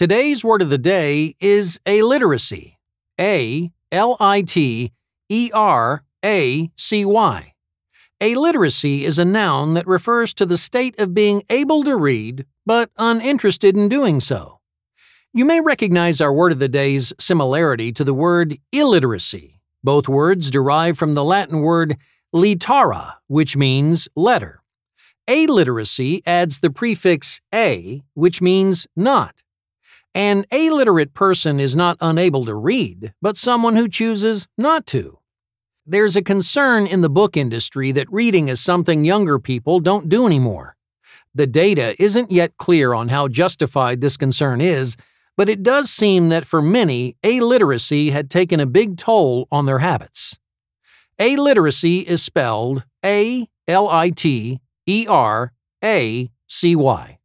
Today's word of the day is aliteracy. A L I T E R A C Y. Aliteracy is a noun that refers to the state of being able to read but uninterested in doing so. You may recognize our word of the day's similarity to the word illiteracy. Both words derive from the Latin word littera, which means letter. Aliteracy adds the prefix a, which means not. An aliterate person is not unable to read, but someone who chooses not to. There's a concern in the book industry that reading is something younger people don't do anymore. The data isn't yet clear on how justified this concern is, but it does seem that for many, aliteracy had taken a big toll on their habits. Aliteracy is spelled A L I T E R A C Y.